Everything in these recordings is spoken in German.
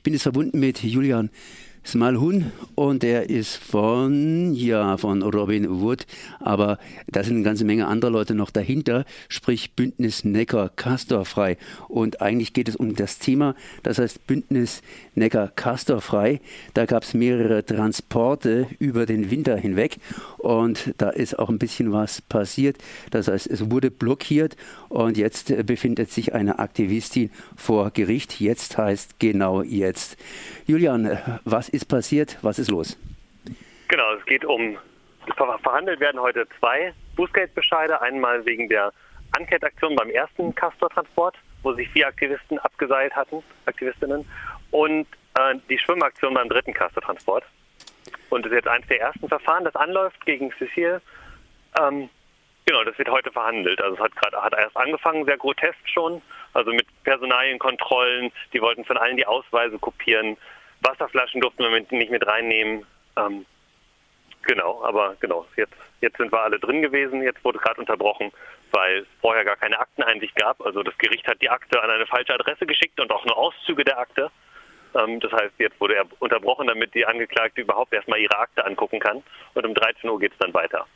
Ich bin jetzt verbunden mit Julian Smalhun und der ist von, ja, von Robin Wood, aber da sind eine ganze Menge anderer Leute noch dahinter, sprich Bündnis Neckar Castorfrei. Und eigentlich geht es um das Thema, das heißt Bündnis Neckar Castorfrei. Da gab es mehrere Transporte über den Winter hinweg und da ist auch ein bisschen was passiert. Das heißt, es wurde blockiert und jetzt befindet sich eine Aktivistin vor Gericht. Jetzt heißt genau jetzt. Julian, was ist passiert? Was ist los? Genau, es geht um, verhandelt werden heute zwei Bußgeldbescheide. Einmal wegen der Ankettaktion beim ersten Castor-Transport, wo sich vier Aktivisten abgeseilt hatten, Aktivistinnen, und äh, die Schwimmaktion beim dritten Castor-Transport. Und das ist jetzt eines der ersten Verfahren, das anläuft gegen Cecile. Ähm, genau, das wird heute verhandelt. Also es hat gerade hat erst angefangen, sehr grotesk schon, also mit Personalienkontrollen. Die wollten von allen die Ausweise kopieren. Wasserflaschen durften wir mit, nicht mit reinnehmen. Ähm, genau, aber genau, jetzt, jetzt sind wir alle drin gewesen. Jetzt wurde gerade unterbrochen, weil es vorher gar keine Akteneinsicht gab. Also das Gericht hat die Akte an eine falsche Adresse geschickt und auch nur Auszüge der Akte. Ähm, das heißt, jetzt wurde er unterbrochen, damit die Angeklagte überhaupt erstmal ihre Akte angucken kann. Und um 13 Uhr geht es dann weiter.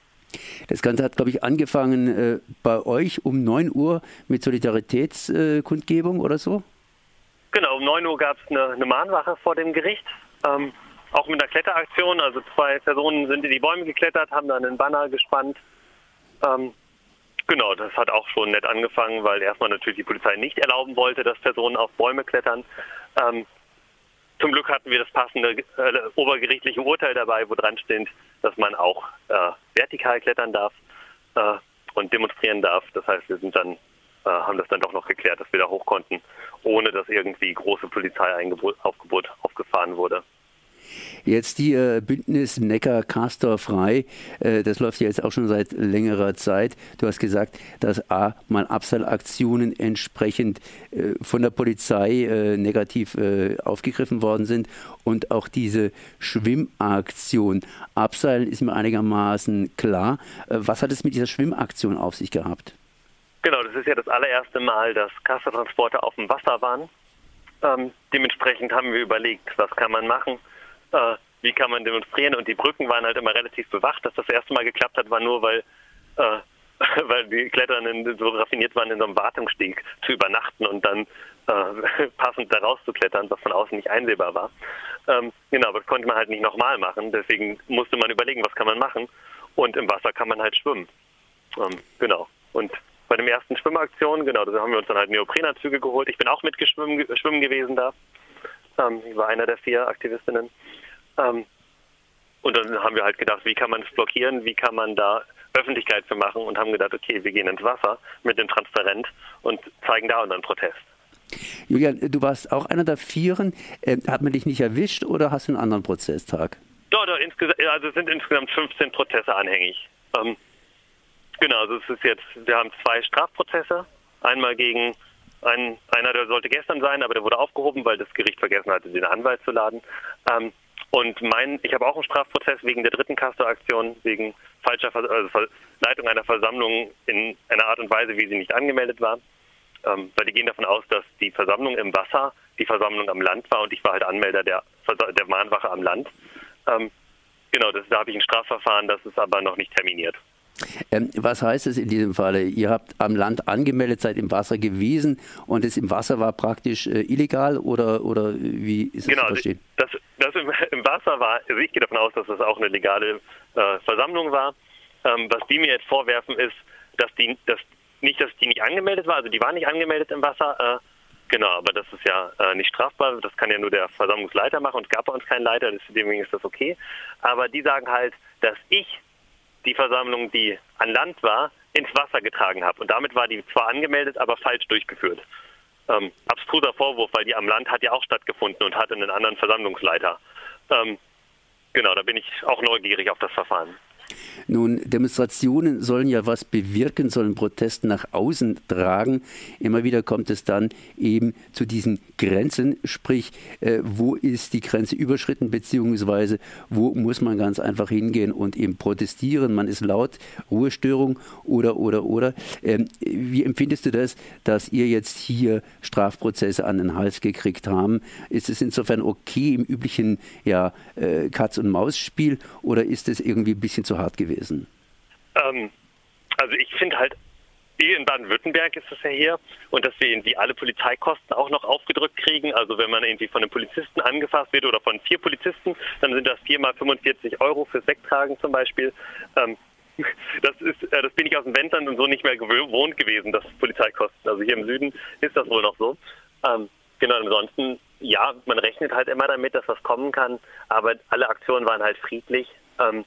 Das Ganze hat, glaube ich, angefangen äh, bei euch um 9 Uhr mit Solidaritätskundgebung äh, oder so? Genau, um 9 Uhr gab es eine, eine, Mahnwache vor dem Gericht. Ähm, auch mit einer Kletteraktion. Also zwei Personen sind in die Bäume geklettert, haben dann einen Banner gespannt. Ähm, genau, das hat auch schon nett angefangen, weil erstmal natürlich die Polizei nicht erlauben wollte, dass Personen auf Bäume klettern. Ähm, zum Glück hatten wir das passende äh, obergerichtliche Urteil dabei, wo dran steht, dass man auch äh, vertikal klettern darf äh, und demonstrieren darf. Das heißt, wir sind dann, haben das dann doch noch geklärt, dass wir da hoch konnten, ohne dass irgendwie große Polizeiaufgebot aufgefahren wurde. Jetzt die äh, Bündnis Neckar Castor frei, äh, das läuft ja jetzt auch schon seit längerer Zeit. Du hast gesagt, dass A, mal Abseilaktionen entsprechend äh, von der Polizei äh, negativ äh, aufgegriffen worden sind und auch diese Schwimmaktion. Abseilen ist mir einigermaßen klar. Äh, was hat es mit dieser Schwimmaktion auf sich gehabt? Genau, das ist ja das allererste Mal, dass Castortransporter auf dem Wasser waren. Ähm, dementsprechend haben wir überlegt, was kann man machen äh, wie kann man demonstrieren und die Brücken waren halt immer relativ bewacht. Dass das erste Mal geklappt hat, war nur, weil, äh, weil die Kletternden so raffiniert waren, in so einem Wartungssteg zu übernachten und dann äh, passend da rauszuklettern, was von außen nicht einsehbar war. Ähm, genau, aber das konnte man halt nicht nochmal machen. Deswegen musste man überlegen, was kann man machen. Und im Wasser kann man halt schwimmen. Ähm, genau. Und bei dem ersten Schwimmaktion, genau, da haben wir uns dann halt Neoprenanzüge geholt. Ich bin auch mitgeschwimmen schwimmen gewesen da. Ähm, ich war einer der vier Aktivistinnen. Ähm, und dann haben wir halt gedacht, wie kann man es blockieren, wie kann man da Öffentlichkeit für machen und haben gedacht, okay, wir gehen ins Wasser mit dem Transparent und zeigen da unseren Protest. Julian, du warst auch einer der Vieren. Äh, hat man dich nicht erwischt oder hast du einen anderen Prozesstag? Doch, doch also sind insgesamt 15 Prozesse anhängig. Ähm, genau, also es ist jetzt, wir haben zwei Strafprozesse. Einmal gegen einen, einer, der sollte gestern sein, aber der wurde aufgehoben, weil das Gericht vergessen hatte, den Anwalt zu laden. Ähm, und mein, ich habe auch einen Strafprozess wegen der dritten Castor-Aktion, wegen falscher also Leitung einer Versammlung in einer Art und Weise, wie sie nicht angemeldet war. Ähm, weil die gehen davon aus, dass die Versammlung im Wasser die Versammlung am Land war und ich war halt Anmelder der, der Mahnwache am Land. Ähm, genau, das, da habe ich ein Strafverfahren, das ist aber noch nicht terminiert. Ähm, was heißt es in diesem Falle? Ihr habt am Land angemeldet, seid im Wasser gewesen und es im Wasser war praktisch äh, illegal oder, oder wie ist genau, das verstehen? Das, das im, im, Wasser war, also ich gehe davon aus, dass das auch eine legale äh, Versammlung war. Ähm, was die mir jetzt vorwerfen ist, dass die, dass, nicht, dass die nicht angemeldet war, also die war nicht angemeldet im Wasser, äh, Genau, aber das ist ja äh, nicht strafbar. Das kann ja nur der Versammlungsleiter machen und es gab bei uns keinen Leiter, deswegen ist das okay. Aber die sagen halt, dass ich die Versammlung, die an Land war, ins Wasser getragen habe. Und damit war die zwar angemeldet, aber falsch durchgeführt. Ähm, abstruser Vorwurf, weil die am Land hat ja auch stattgefunden und hatte einen anderen Versammlungsleiter. Ähm, genau, da bin ich auch neugierig auf das Verfahren. Nun, Demonstrationen sollen ja was bewirken, sollen Protest nach außen tragen. Immer wieder kommt es dann eben zu diesen Grenzen, sprich, äh, wo ist die Grenze überschritten, beziehungsweise wo muss man ganz einfach hingehen und eben protestieren. Man ist laut, Ruhestörung oder, oder, oder. Ähm, wie empfindest du das, dass ihr jetzt hier Strafprozesse an den Hals gekriegt haben? Ist es insofern okay im üblichen ja, äh, Katz-und-Maus-Spiel oder ist es irgendwie ein bisschen zu hart gewesen? Ähm, also ich finde halt, in Baden-Württemberg ist es ja hier und dass wir irgendwie alle Polizeikosten auch noch aufgedrückt kriegen. Also wenn man irgendwie von einem Polizisten angefasst wird oder von vier Polizisten, dann sind das viermal 45 Euro fürs Wegtragen zum Beispiel. Ähm, das ist, äh, das bin ich aus dem Wendland und so nicht mehr gewohnt gewesen, das Polizeikosten. Also hier im Süden ist das wohl noch so. Ähm, genau, ansonsten, ja, man rechnet halt immer damit, dass was kommen kann, aber alle Aktionen waren halt friedlich. Ähm,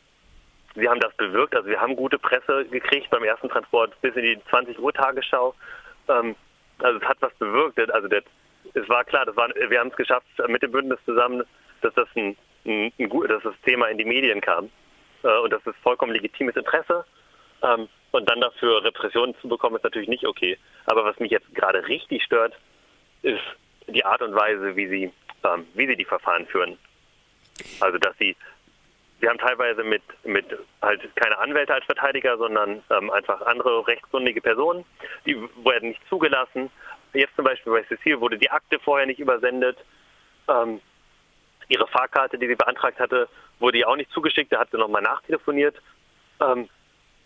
wir haben das bewirkt. Also wir haben gute Presse gekriegt beim ersten Transport bis in die 20 Uhr Tagesschau. Ähm, also es hat was bewirkt. Also das, es war klar, das war, wir haben es geschafft mit dem Bündnis zusammen, dass das ein, ein, ein dass das Thema in die Medien kam. Äh, und das ist vollkommen legitimes Interesse. Ähm, und dann dafür Repressionen zu bekommen, ist natürlich nicht okay. Aber was mich jetzt gerade richtig stört, ist die Art und Weise, wie sie, ähm, wie sie die Verfahren führen. Also dass sie wir haben teilweise mit, mit halt keine Anwälte als Verteidiger, sondern ähm, einfach andere rechtskundige Personen, die werden nicht zugelassen. Jetzt zum Beispiel bei Cecile wurde die Akte vorher nicht übersendet. Ähm, ihre Fahrkarte, die sie beantragt hatte, wurde ihr auch nicht zugeschickt. Da hat sie nochmal nachtelefoniert. Ähm,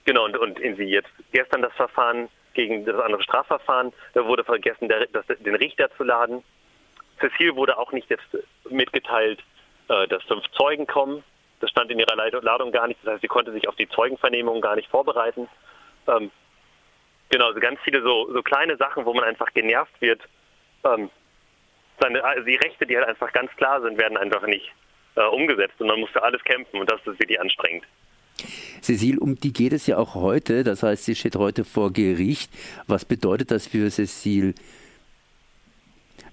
genau, und, und in sie jetzt gestern das Verfahren gegen das andere Strafverfahren, da wurde vergessen, der, das, den Richter zu laden. Cecile wurde auch nicht jetzt mitgeteilt, äh, dass fünf Zeugen kommen. Das stand in ihrer Ladung gar nicht. Das heißt, sie konnte sich auf die Zeugenvernehmung gar nicht vorbereiten. Ähm, genau, also ganz viele so, so kleine Sachen, wo man einfach genervt wird. Ähm, seine, also die Rechte, die halt einfach ganz klar sind, werden einfach nicht äh, umgesetzt und man muss für alles kämpfen und das ist wirklich anstrengend. Cecile, um die geht es ja auch heute. Das heißt, sie steht heute vor Gericht. Was bedeutet das für Cecile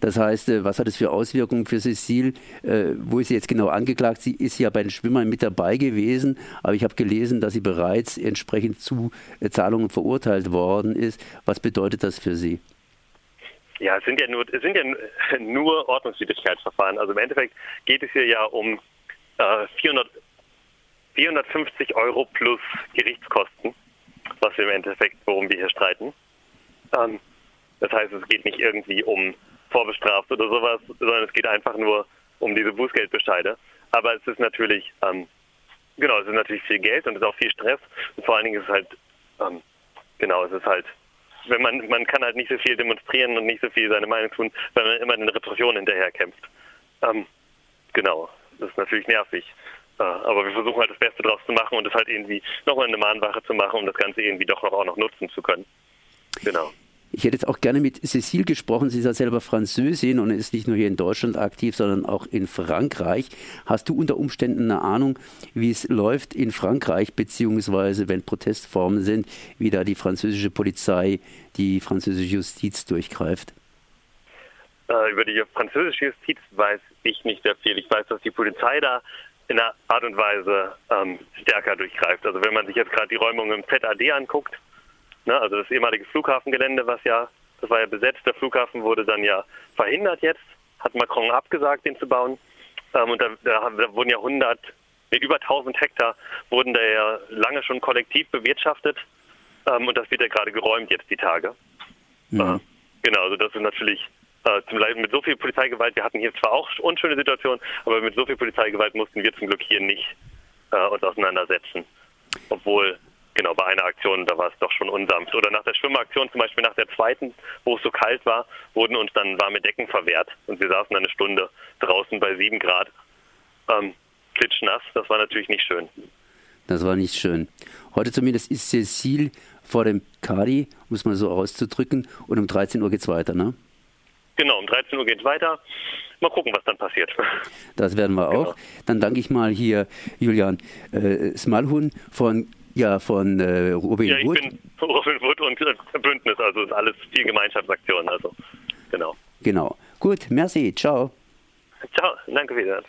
das heißt, äh, was hat es für Auswirkungen für Cecile? Äh, wo ist sie jetzt genau angeklagt? Sie ist ja bei den Schwimmern mit dabei gewesen, aber ich habe gelesen, dass sie bereits entsprechend zu äh, Zahlungen verurteilt worden ist. Was bedeutet das für Sie? Ja, es sind ja nur, es sind ja nur Ordnungswidrigkeitsverfahren. Also im Endeffekt geht es hier ja um äh, 400, 450 Euro plus Gerichtskosten, was wir im Endeffekt, worum wir hier streiten. Ähm, das heißt, es geht nicht irgendwie um vorbestraft oder sowas, sondern es geht einfach nur um diese Bußgeldbescheide. Aber es ist natürlich, ähm, genau, es ist natürlich viel Geld und es ist auch viel Stress. Und vor allen Dingen ist es halt, ähm, genau, es ist halt, wenn man, man kann halt nicht so viel demonstrieren und nicht so viel seine Meinung tun, weil man immer in Repression hinterher kämpft. Ähm, genau, das ist natürlich nervig. Äh, aber wir versuchen halt das Beste draus zu machen und es halt irgendwie nochmal eine Mahnwache zu machen, um das Ganze irgendwie doch noch auch noch nutzen zu können. Genau. Ich hätte jetzt auch gerne mit Cécile gesprochen. Sie ist ja selber Französin und ist nicht nur hier in Deutschland aktiv, sondern auch in Frankreich. Hast du unter Umständen eine Ahnung, wie es läuft in Frankreich, beziehungsweise wenn Protestformen sind, wie da die französische Polizei, die französische Justiz durchgreift? Äh, über die französische Justiz weiß ich nicht sehr viel. Ich weiß, dass die Polizei da in einer Art und Weise ähm, stärker durchgreift. Also wenn man sich jetzt gerade die Räumung im ZAD anguckt, Ne? Also das ehemalige Flughafengelände, was ja, das war ja besetzt, der Flughafen wurde dann ja verhindert jetzt, hat Macron abgesagt, den zu bauen. Ähm, und da, da, da, wurden ja 100, mit über 1000 Hektar wurden da ja lange schon kollektiv bewirtschaftet. Ähm, und das wird ja gerade geräumt jetzt die Tage. Mhm. Äh, genau, also das ist natürlich äh, zum Beispiel mit so viel Polizeigewalt, wir hatten hier zwar auch unschöne Situationen, aber mit so viel Polizeigewalt mussten wir zum Glück hier nicht äh, uns auseinandersetzen. Obwohl genau, bei einer Aktion, da war es doch schon unsanft. Oder nach der Schwimmaktion, zum Beispiel nach der zweiten, wo es so kalt war, wurden uns dann warme Decken verwehrt. Und wir saßen eine Stunde draußen bei sieben Grad. Ähm, klitschnass, das war natürlich nicht schön. Das war nicht schön. Heute zumindest ist Cecil vor dem Kadi, um es mal so auszudrücken, und um 13 Uhr geht es weiter, ne? Genau, um 13 Uhr geht es weiter. Mal gucken, was dann passiert. Das werden wir auch. Genau. Dann danke ich mal hier Julian äh, Smalhun von ja, von äh, Robin ja, ich Wood. bin Robin Wood und äh, Bündnis, also ist alles viel Gemeinschaftsaktion, also genau. Genau. Gut, merci, ciao. Ciao, danke wieder.